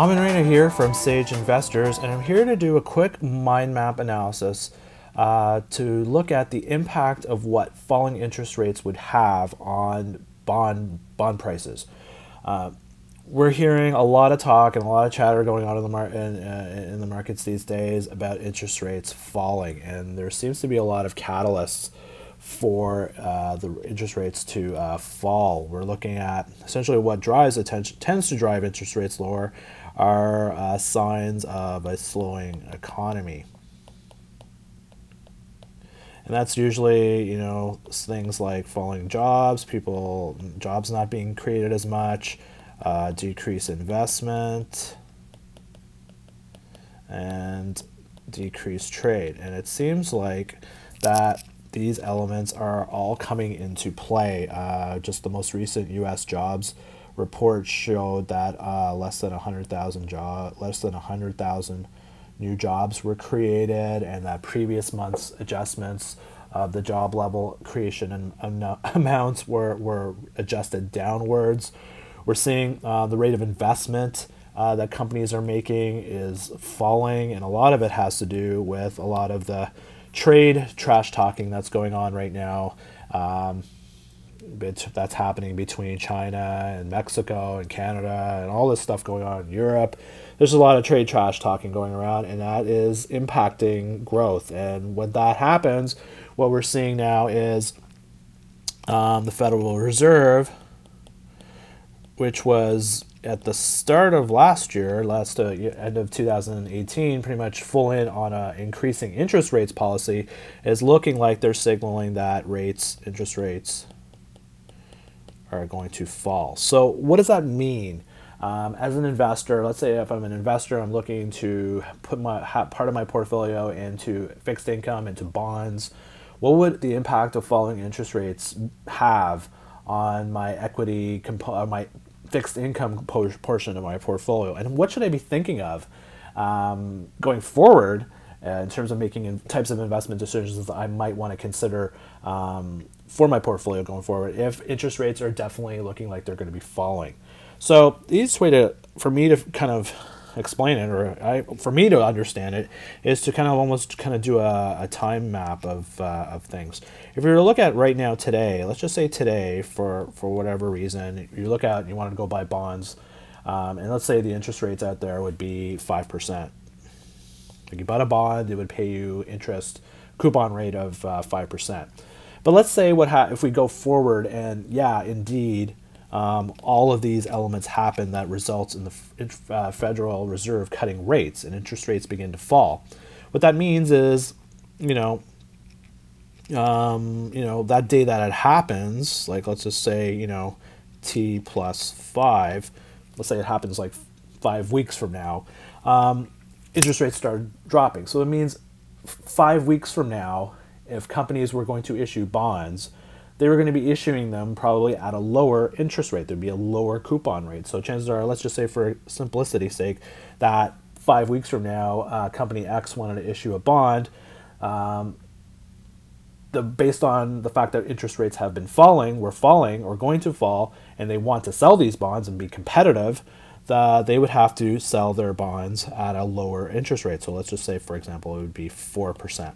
Amin Reina here from Sage Investors, and I'm here to do a quick mind map analysis uh, to look at the impact of what falling interest rates would have on bond bond prices. Uh, we're hearing a lot of talk and a lot of chatter going on in the mar- in, uh, in the markets these days about interest rates falling, and there seems to be a lot of catalysts for uh, the interest rates to uh, fall. We're looking at essentially what drives attention tends to drive interest rates lower are uh, signs of a slowing economy. And that's usually, you know, things like falling jobs, people, jobs not being created as much, uh, decrease investment, and decrease trade. And it seems like that these elements are all coming into play. Uh, just the most recent U.S. jobs report showed that uh, less than 100,000 job, less than 100,000 new jobs were created, and that previous month's adjustments of the job level creation and amounts were, were adjusted downwards. We're seeing uh, the rate of investment uh, that companies are making is falling, and a lot of it has to do with a lot of the trade trash talking that's going on right now. Um, that's happening between China and Mexico and Canada and all this stuff going on in Europe. There's a lot of trade trash talking going around, and that is impacting growth. And when that happens, what we're seeing now is um, the Federal Reserve, which was at the start of last year, last uh, end of 2018, pretty much full in on a increasing interest rates policy, is looking like they're signaling that rates, interest rates, are going to fall. So, what does that mean? Um, as an investor, let's say if I'm an investor, I'm looking to put my part of my portfolio into fixed income, into bonds. What would the impact of falling interest rates have on my equity, compo- uh, my fixed income portion of my portfolio, and what should I be thinking of um, going forward uh, in terms of making in, types of investment decisions that I might want to consider um, for my portfolio going forward if interest rates are definitely looking like they're going to be falling. So the easiest way to for me to kind of explain it or I, for me to understand it is to kind of almost kind of do a, a time map of, uh, of things if you were to look at right now today let's just say today for for whatever reason you look at and you want to go buy bonds um, and let's say the interest rates out there would be 5% like you bought a bond it would pay you interest coupon rate of uh, 5% but let's say what ha- if we go forward and yeah indeed um, all of these elements happen that results in the uh, Federal Reserve cutting rates and interest rates begin to fall. What that means is, you know, um, you know that day that it happens, like let's just say, you know, t plus five. Let's say it happens like five weeks from now. Um, interest rates start dropping, so it means five weeks from now, if companies were going to issue bonds they were going to be issuing them probably at a lower interest rate. There'd be a lower coupon rate. So chances are, let's just say for simplicity's sake, that five weeks from now, uh, company X wanted to issue a bond. Um, the, based on the fact that interest rates have been falling, were falling or going to fall, and they want to sell these bonds and be competitive, the, they would have to sell their bonds at a lower interest rate. So let's just say, for example, it would be 4%.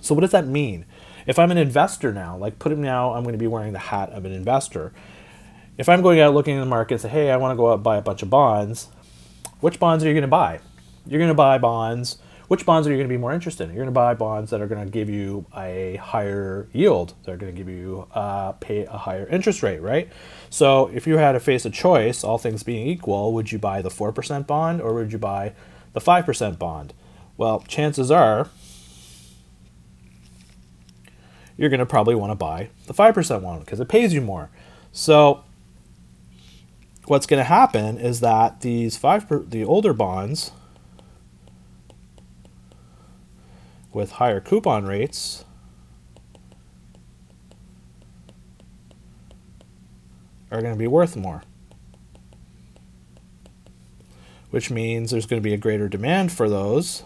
So what does that mean? If I'm an investor now, like put it now, I'm going to be wearing the hat of an investor. If I'm going out looking in the market and say, hey, I want to go out and buy a bunch of bonds, which bonds are you going to buy? You're going to buy bonds. Which bonds are you going to be more interested in? You're going to buy bonds that are going to give you a higher yield. They're going to give you uh, pay a higher interest rate, right? So if you had to face a choice, all things being equal, would you buy the 4% bond or would you buy the 5% bond? Well, chances are you're going to probably want to buy the 5% one because it pays you more. So what's going to happen is that these five per, the older bonds with higher coupon rates are going to be worth more. Which means there's going to be a greater demand for those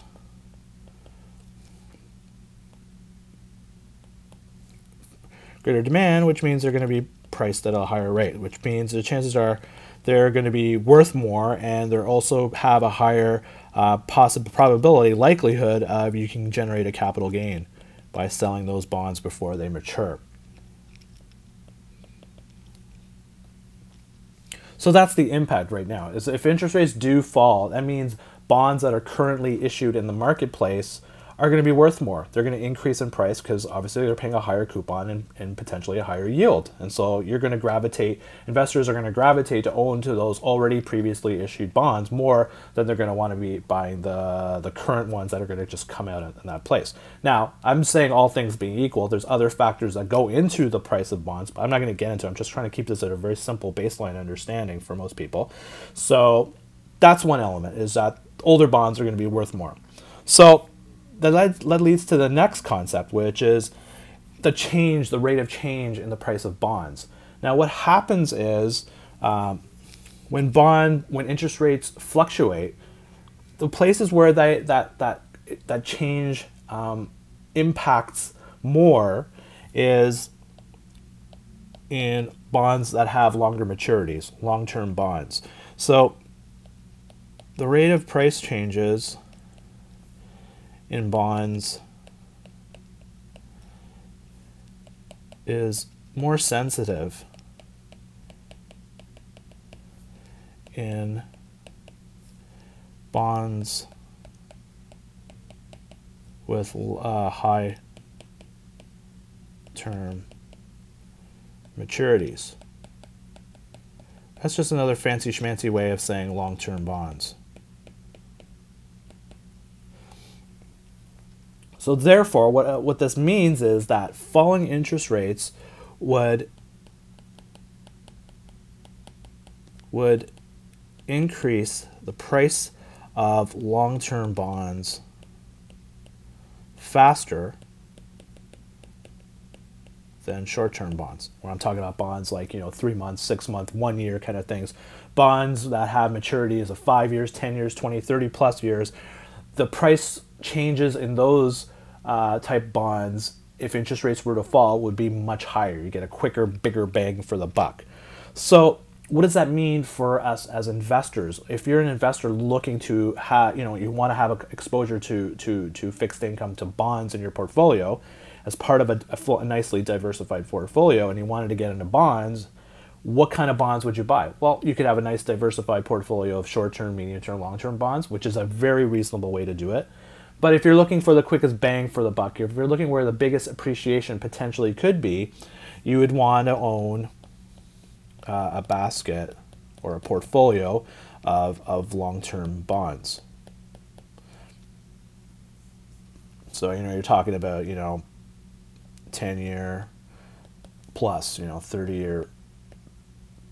greater demand, which means they're going to be priced at a higher rate, which means the chances are they're going to be worth more and they're also have a higher uh, possible probability, likelihood of you can generate a capital gain by selling those bonds before they mature. So that's the impact right now. Is if interest rates do fall, that means bonds that are currently issued in the marketplace are going to be worth more. They're going to increase in price because obviously they're paying a higher coupon and, and potentially a higher yield. And so you're going to gravitate, investors are going to gravitate to own to those already previously issued bonds more than they're going to want to be buying the, the current ones that are going to just come out in, in that place. Now, I'm saying all things being equal, there's other factors that go into the price of bonds, but I'm not going to get into it. I'm just trying to keep this at a very simple baseline understanding for most people. So that's one element is that older bonds are going to be worth more. So that, that leads to the next concept, which is the change, the rate of change in the price of bonds. Now, what happens is um, when bond, when interest rates fluctuate, the places where they, that that that change um, impacts more is in bonds that have longer maturities, long-term bonds. So the rate of price changes in bonds is more sensitive in bonds with uh, high term maturities. That's just another fancy schmancy way of saying long term bonds. So therefore, what, uh, what this means is that falling interest rates would would increase the price of long-term bonds faster than short-term bonds. When I'm talking about bonds like you know three months, six month, one year kind of things, bonds that have maturities of five years, ten years, 20, 30 plus years, the price changes in those uh, type bonds, if interest rates were to fall, would be much higher. You get a quicker, bigger bang for the buck. So, what does that mean for us as investors? If you're an investor looking to have, you know, you want to have exposure to to to fixed income to bonds in your portfolio, as part of a, a, a nicely diversified portfolio, and you wanted to get into bonds, what kind of bonds would you buy? Well, you could have a nice diversified portfolio of short-term, medium-term, long-term bonds, which is a very reasonable way to do it. But if you're looking for the quickest bang for the buck, if you're looking where the biggest appreciation potentially could be, you would want to own uh, a basket or a portfolio of, of long-term bonds. So, you know, you're talking about, you know, 10 year plus, you know, 30 year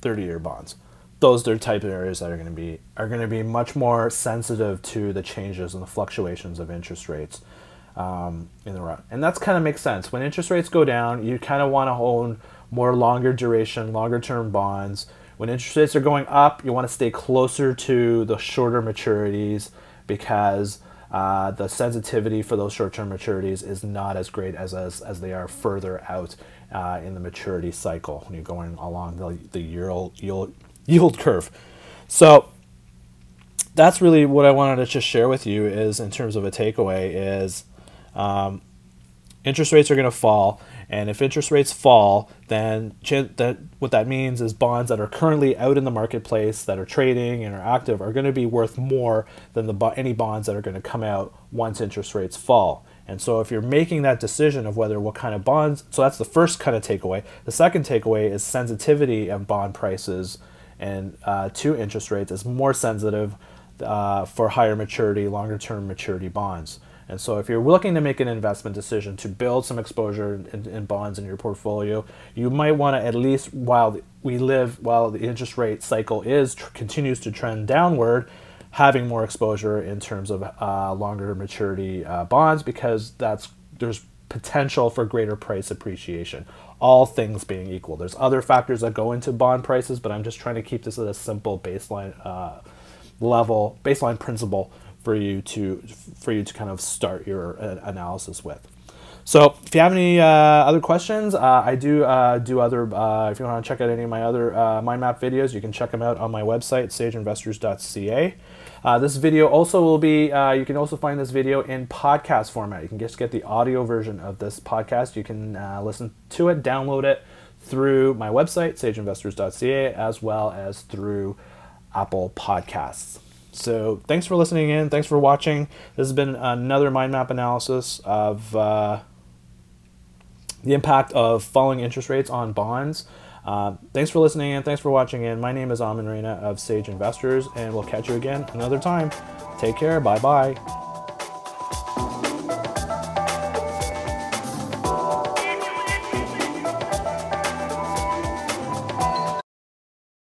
30 year bonds those are type of areas that are going to be are going to be much more sensitive to the changes and the fluctuations of interest rates um, in the run. And that's kind of makes sense. When interest rates go down, you kind of want to own more longer duration, longer term bonds. When interest rates are going up, you want to stay closer to the shorter maturities because uh, the sensitivity for those short-term maturities is not as great as as, as they are further out uh, in the maturity cycle when you're going along the, the yield, yield, yield curve. So that's really what I wanted to just share with you is in terms of a takeaway is um, interest rates are going to fall. And if interest rates fall, then that what that means is bonds that are currently out in the marketplace that are trading and are active are going to be worth more than the any bonds that are going to come out once interest rates fall. And so if you're making that decision of whether what kind of bonds, so that's the first kind of takeaway. The second takeaway is sensitivity of bond prices and uh, to interest rates is more sensitive uh, for higher maturity, longer term maturity bonds. And so, if you're looking to make an investment decision to build some exposure in, in bonds in your portfolio, you might want to at least while we live, while the interest rate cycle is tr- continues to trend downward, having more exposure in terms of uh, longer maturity uh, bonds because that's there's potential for greater price appreciation all things being equal. There's other factors that go into bond prices, but I'm just trying to keep this at a simple baseline uh, level, baseline principle for you to for you to kind of start your uh, analysis with. So if you have any uh, other questions, uh, I do uh, do other. Uh, if you want to check out any of my other uh, mind map videos, you can check them out on my website, sageinvestors.ca. Uh, this video also will be. you can also find this video in podcast format. You can just get the audio version of this podcast. You can listen to it, download it through my website, sageinvestors.ca, as well as through Apple Podcasts. So thanks for listening in. Thanks for watching. This has been another mind map analysis of uh, the impact of falling interest rates on bonds. Uh, thanks for listening and Thanks for watching And My name is Amin Reina of Sage Investors, and we'll catch you again another time. Take care. Bye bye.